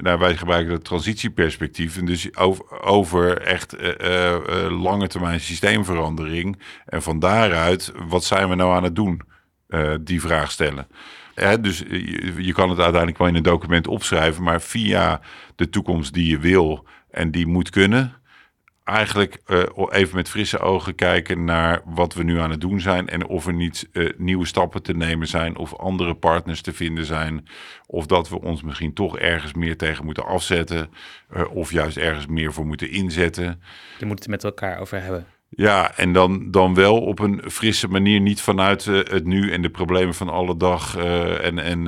nou, wij gebruiken het transitieperspectief. En dus over, over echt uh, lange termijn systeemverandering. En van daaruit, wat zijn we nou aan het doen? die vraag stellen. Dus je, je, kan het uiteindelijk wel in een document opschrijven, maar via de toekomst die je wil en die moet kunnen, eigenlijk uh, even met frisse ogen kijken naar wat we nu aan het doen zijn. En of er niet uh, nieuwe stappen te nemen zijn. Of andere partners te vinden zijn. Of dat we ons misschien toch ergens meer tegen moeten afzetten. Of juist ergens meer voor moeten inzetten. Je moet het met elkaar over hebben. Ja, en dan, dan wel op een frisse manier. Niet vanuit het nu en de problemen van alle dag. en en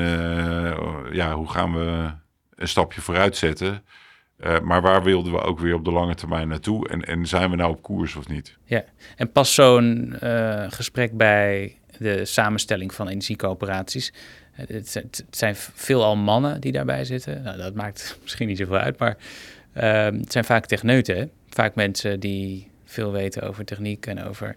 ja, hoe gaan we een stapje vooruit zetten. Uh, maar waar wilden we ook weer op de lange termijn naartoe? En, en zijn we nou op koers of niet? Ja, en pas zo'n uh, gesprek bij de samenstelling van energiecoöperaties. Het, zijn veelal mannen die daarbij zitten. Nou, dat maakt misschien niet zoveel uit, maar uh, het zijn vaak techneuten. Vaak mensen die veel weten over techniek en over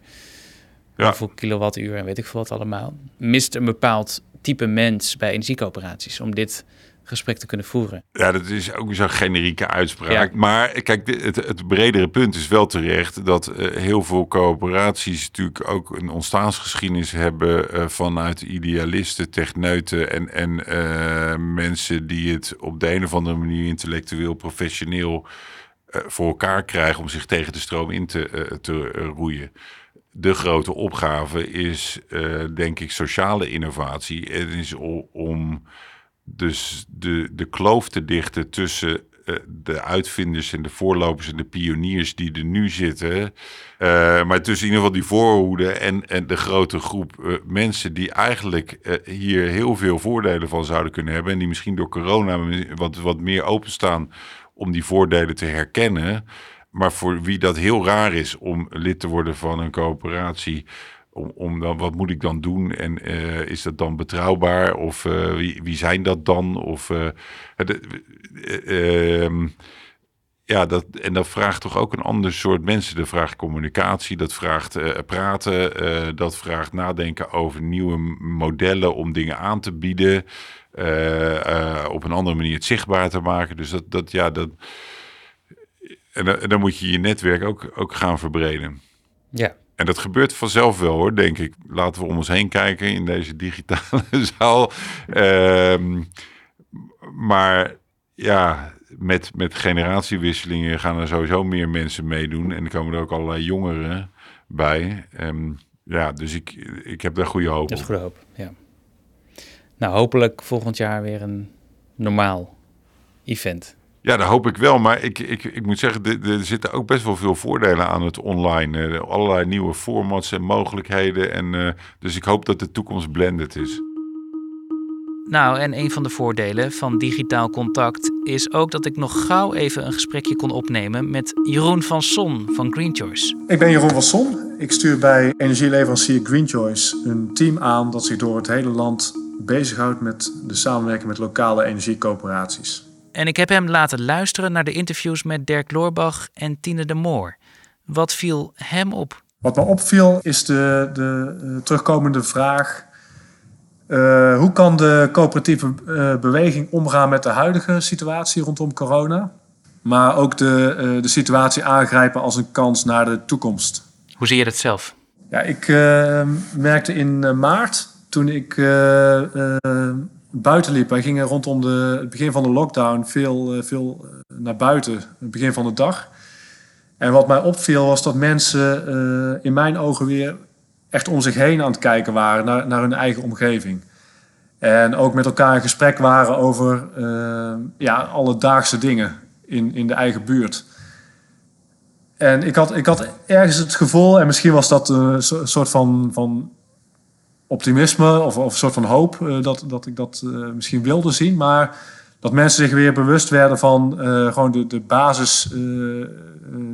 ja. hoeveel kilowattuur en weet ik veel wat allemaal. Mist een bepaald type mens bij energiecoöperaties om dit gesprek te kunnen voeren. Ja, dat is ook zo'n generieke uitspraak. Maar kijk, het, het, bredere punt is wel terecht dat uh, heel veel coöperaties natuurlijk ook een ontstaansgeschiedenis hebben uh, vanuit idealisten, techneuten en, en uh, mensen die het op de een of andere manier intellectueel, professioneel voor elkaar krijgen om zich tegen de stroom in te, te roeien de grote opgave is, uh, denk ik, sociale innovatie. Het is om dus de, de kloof te dichten tussen de uitvinders en de voorlopers en de pioniers die er nu zitten. Maar tussen in ieder geval die voorhoede en, en de grote groep mensen die eigenlijk hier heel veel voordelen van zouden kunnen hebben. En die misschien door corona wat, wat meer openstaan om die voordelen te herkennen. Maar voor wie dat heel raar is om lid te worden van een coöperatie om, om dan, wat moet ik dan doen? En uh, is dat dan betrouwbaar? Of uh, wie, wie zijn dat dan? Of uh, uh, ja, dat, en dat vraagt toch ook een ander soort mensen. Dat vraagt communicatie, dat vraagt praten, dat vraagt nadenken over nieuwe modellen om dingen aan te bieden. Op een andere manier het zichtbaar te maken. Dus dat, dat ja, dat. En, en dan moet je je netwerk ook, ook gaan verbreden. Ja, en dat gebeurt vanzelf wel hoor, denk ik. Laten we om ons heen kijken in deze digitale zaal. Um, maar ja, met, met generatiewisselingen gaan er sowieso meer mensen meedoen. En er komen er ook allerlei jongeren bij. Um, ja, dus ik, ik heb daar goede hoop Dat is goede hoop, ja. Nou, hopelijk volgend jaar weer een normaal event. Ja, dat hoop ik wel. Maar ik, ik, ik moet zeggen, er, er zitten ook best wel veel voordelen aan het online. Uh, allerlei nieuwe formats en mogelijkheden. En, uh, dus ik hoop dat de toekomst blended is. Nou, en een van de voordelen van digitaal contact is ook dat ik nog gauw even een gesprekje kon opnemen met Jeroen van Son van Green Choice. Ik ben Jeroen van Son. Ik stuur bij energieleverancier Green Choice een team aan dat zich door het hele land bezighoudt met de samenwerking met lokale energiecoöperaties. En ik heb hem laten luisteren naar de interviews met Dirk Loorbach en Tine de Moor. Wat viel hem op? Wat me opviel is de, de uh, terugkomende vraag... Uh, hoe kan de coöperatieve uh, beweging omgaan met de huidige situatie rondom corona? Maar ook de, de situatie aangrijpen als een kans naar de toekomst. Hoe zie je dat zelf? Ja, ik merkte in maart, toen ik buiten liep. Wij gingen rondom de, het begin van de lockdown veel, eh, veel naar buiten, het begin van de dag. En wat mij opviel was dat mensen uh, in mijn ogen weer echt om zich heen aan het kijken waren naar, naar hun eigen omgeving. En ook met elkaar in gesprek waren over uh, ja, alledaagse dingen in, in de eigen buurt. En ik had, ik had ergens het gevoel, en misschien was dat een soort van, van optimisme of, of een soort van hoop uh, dat, dat ik dat uh, misschien wilde zien. Maar dat mensen zich weer bewust werden van uh, gewoon de, de basis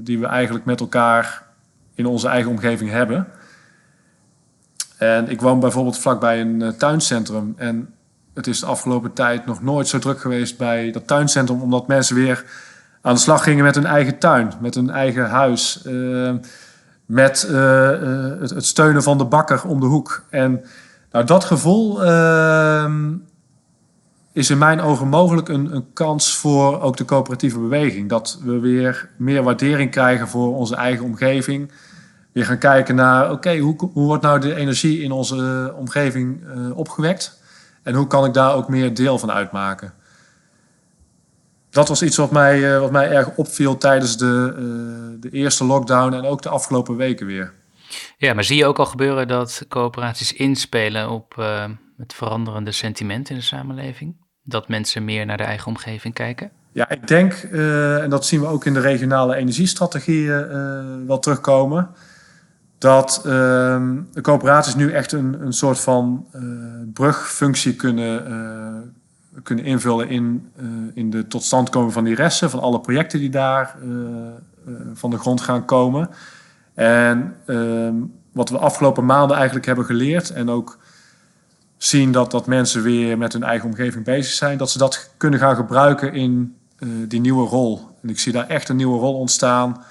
die we eigenlijk met elkaar in onze eigen omgeving hebben. En ik woon bijvoorbeeld vlakbij een tuincentrum. En het is de afgelopen tijd nog nooit zo druk geweest bij dat tuincentrum, omdat mensen weer aan de slag gingen met hun eigen tuin, met hun eigen huis met uh, het, het, steunen van de bakker om de hoek. En nou, dat gevoel, uh, is in mijn ogen mogelijk een, een kans voor ook de coöperatieve beweging. Dat we weer meer waardering krijgen voor onze eigen omgeving. Weer gaan kijken naar, oké, hoe, hoe wordt nou de energie in onze omgeving uh, opgewekt? En hoe kan ik daar ook meer deel van uitmaken? Dat was iets wat mij, uh, wat mij erg opviel tijdens de, uh, de eerste lockdown en ook de afgelopen weken weer. Ja, maar zie je ook al gebeuren dat coöperaties inspelen op het veranderende sentiment in de samenleving? Dat mensen meer naar de eigen omgeving kijken? Ja, ik denk, uh, en dat zien we ook in de regionale energiestrategieën uh, wel terugkomen, dat uh, de coöperaties nu echt een, een soort van brugfunctie kunnen, kunnen invullen in, in de totstandkoming van die resten, van alle projecten die daar van de grond gaan komen. En ehm, wat we de afgelopen maanden eigenlijk hebben geleerd en ook zien dat, dat mensen weer met hun eigen omgeving bezig zijn, dat ze dat kunnen gaan gebruiken in uh, die nieuwe rol. En ik zie daar echt een nieuwe rol ontstaan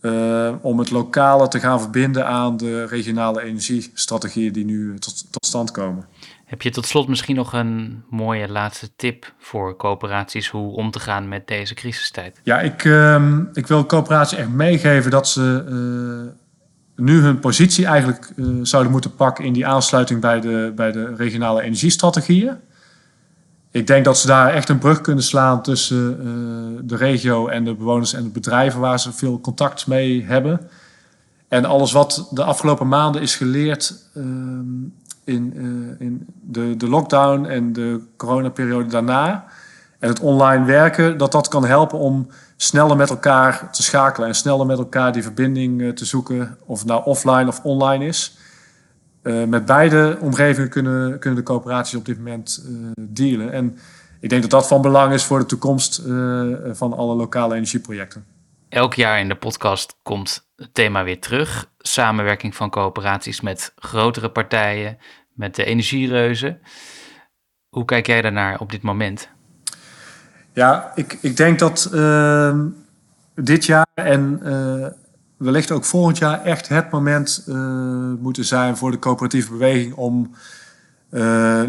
uh, om het lokale te gaan verbinden aan de regionale energiestrategieën die nu tot, tot stand komen. Heb je tot slot misschien nog een mooie laatste tip voor coöperaties hoe om te gaan met deze crisistijd? Ja, ik, uh, ik wil coöperaties echt meegeven dat ze uh, nu hun positie eigenlijk uh, zouden moeten pakken in die aansluiting bij de, bij de regionale energiestrategieën. Ik denk dat ze daar echt een brug kunnen slaan tussen uh, de regio en de bewoners en de bedrijven waar ze veel contact mee hebben. En alles wat de afgelopen maanden is geleerd uh, in, uh, in de, de lockdown en de coronaperiode daarna. En het online werken, dat dat kan helpen om sneller met elkaar te schakelen en sneller met elkaar die verbinding uh, te zoeken, of het nou offline of online is. Uh, met beide omgevingen kunnen, kunnen de coöperaties op dit moment uh, dealen. En ik denk dat dat van belang is voor de toekomst van alle lokale energieprojecten. Elk jaar in de podcast komt het thema weer terug. Samenwerking van coöperaties met grotere partijen, met de energiereuzen. Hoe kijk jij daarnaar op dit moment? Ja, ik, ik denk dat uh, dit jaar en uh, wellicht ook volgend jaar echt het moment uh, moeten zijn voor de coöperatieve beweging om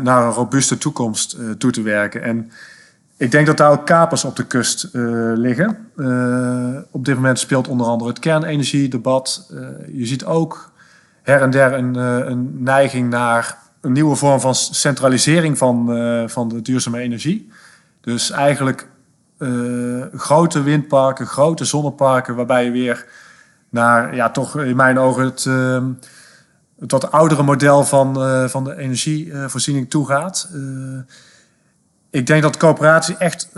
naar een robuuste toekomst toe te werken. En ik denk dat daar ook kapers op de kust liggen. op dit moment speelt onder andere het kernenergiedebat. je ziet ook her en der een, een neiging naar een nieuwe vorm van centralisering van, van de duurzame energie. Dus eigenlijk uh, grote windparken, grote zonneparken, waarbij je weer naar, ja, toch in mijn ogen het, uh, het wat oudere model van, uh, van de energievoorziening toegaat. Ik denk dat coöperaties echt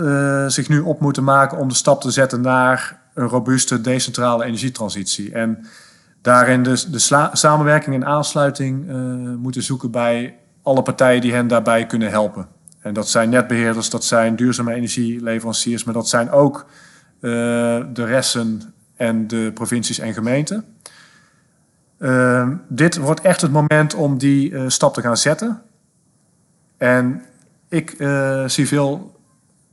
zich nu op moeten maken om de stap te zetten naar een robuuste decentrale energietransitie. En daarin dus de samenwerking en aansluiting moeten zoeken bij alle partijen die hen daarbij kunnen helpen. En dat zijn netbeheerders, dat zijn duurzame energieleveranciers, maar dat zijn ook uh, de resten en de provincies en gemeenten. Uh, dit wordt echt het moment om die stap te gaan zetten. En ik zie veel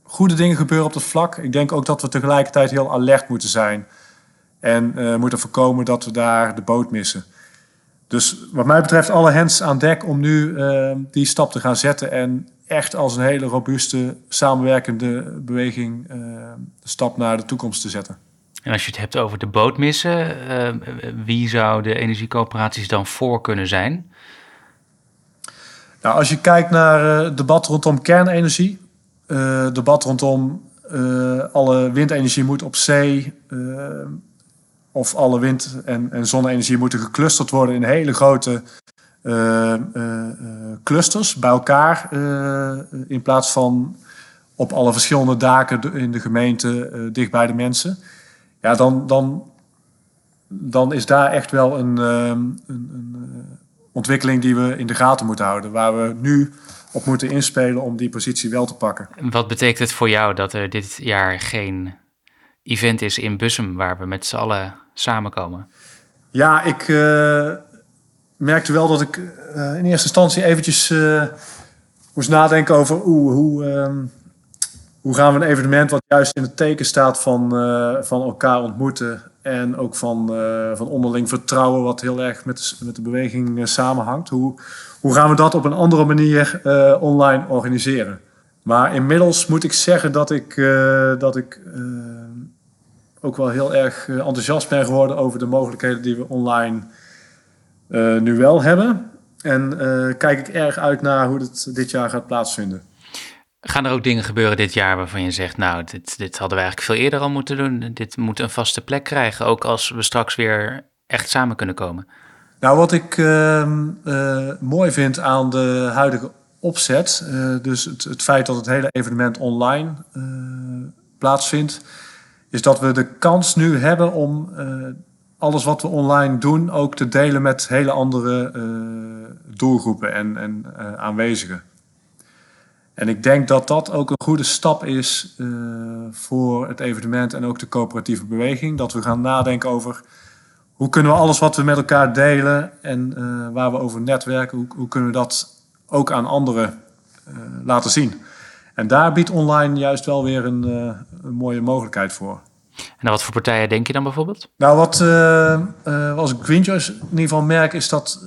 goede dingen gebeuren op dat vlak. Ik denk ook dat we tegelijkertijd heel alert moeten zijn. En moeten voorkomen dat we daar de boot missen. Dus wat mij betreft alle hens aan dek om nu die stap te gaan zetten en echt als een hele robuuste, samenwerkende beweging de stap naar de toekomst te zetten. En als je het hebt over de boot missen, wie zou de energiecoöperaties dan voor kunnen zijn? Nou, als je kijkt naar het debat rondom kernenergie, het debat rondom alle windenergie moet op zee, of alle wind- en, en zonne-energie moeten geclusterd worden in hele grote clusters bij elkaar in plaats van op alle verschillende daken in de gemeente dicht bij de mensen. Ja, dan, dan, dan is daar echt wel een, een, een ontwikkeling die we in de gaten moeten houden. Waar we nu op moeten inspelen om die positie wel te pakken. Wat betekent het voor jou dat er dit jaar geen event is in Bussum waar we met z'n allen samenkomen? Ja, ik, uh, merkte wel dat ik uh, in eerste instantie eventjes uh, moest nadenken over hoe, hoe, um, hoe gaan we een evenement wat juist in het teken staat van, van elkaar ontmoeten en ook van, van onderling vertrouwen, wat heel erg met de, met de beweging samenhangt. Hoe, hoe gaan we dat op een andere manier online organiseren? Maar inmiddels moet ik zeggen dat ik, eh, dat ik eh, ook wel heel erg eh, enthousiast ben geworden over de mogelijkheden die we online nu wel hebben. En kijk ik erg uit naar hoe het dit jaar gaat plaatsvinden. Gaan er ook dingen gebeuren dit jaar waarvan je zegt, nou, dit, dit hadden we eigenlijk veel eerder al moeten doen. Dit moet een vaste plek krijgen, ook als we straks weer echt samen kunnen komen. Nou, wat ik ehm, mooi vind aan de huidige opzet. Uh, dus het, feit dat het hele evenement online uh, plaatsvindt, is dat we de kans nu hebben om alles wat we online doen ook te delen met hele andere doelgroepen en, en aanwezigen. En ik denk dat dat ook een goede stap is voor het evenement en ook de coöperatieve beweging. Dat we gaan nadenken over hoe kunnen we alles wat we met elkaar delen en waar we over netwerken, hoe, hoe kunnen we dat ook aan anderen uh, laten zien. En daar biedt online juist wel weer een, een mooie mogelijkheid voor. En wat voor partijen denk je dan bijvoorbeeld? Nou, wat als ik Greenjoys in ieder geval merk, is dat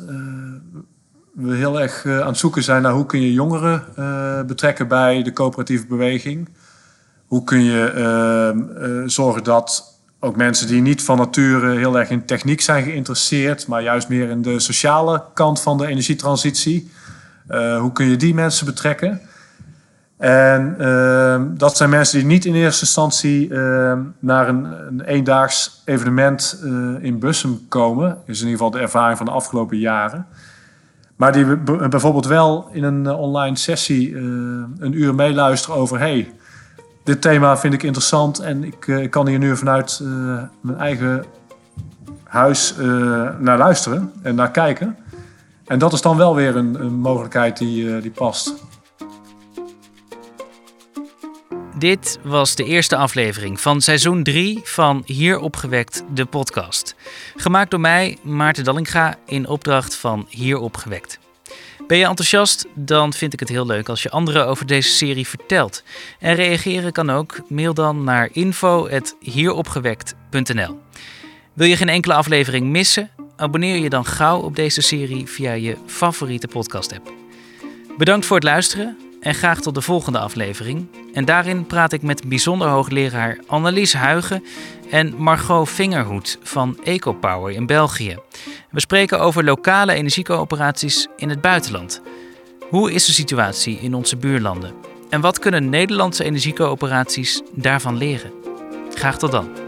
we heel erg aan het zoeken zijn naar hoe kun je jongeren betrekken bij de coöperatieve beweging. Hoe kun je zorgen dat ook mensen die niet van nature heel erg in techniek zijn geïnteresseerd, maar juist meer in de sociale kant van de energietransitie, hoe kun je die mensen betrekken? En uh, dat zijn mensen die niet in eerste instantie uh, naar een, een eendaags evenement in Bussum komen. is in ieder geval de ervaring van de afgelopen jaren. Maar die bijvoorbeeld wel in een online sessie een uur meeluisteren over... hey, dit thema vind ik interessant en ik, ik kan hier nu vanuit mijn eigen huis naar luisteren en naar kijken. En dat is dan wel weer een, een mogelijkheid die, die past. Dit was de eerste aflevering van seizoen 3 van Hier Opgewekt, de podcast. Gemaakt door mij, Maarten Dallinga, in opdracht van Hier Opgewekt. Ben je enthousiast? Dan vind ik het heel leuk als je anderen over deze serie vertelt. En reageren kan ook. Mail dan naar info.hieropgewekt.nl Wil je geen enkele aflevering missen? Abonneer je dan gauw op deze serie via je favoriete podcast-app. Bedankt voor het luisteren en graag tot de volgende aflevering. En daarin praat ik met bijzonder hoogleraar Annelies Huigen en Margot Vingerhoed van EcoPower in België. We spreken over lokale energiecoöperaties in het buitenland. Hoe is de situatie in onze buurlanden? En wat kunnen Nederlandse energiecoöperaties daarvan leren? Graag tot dan.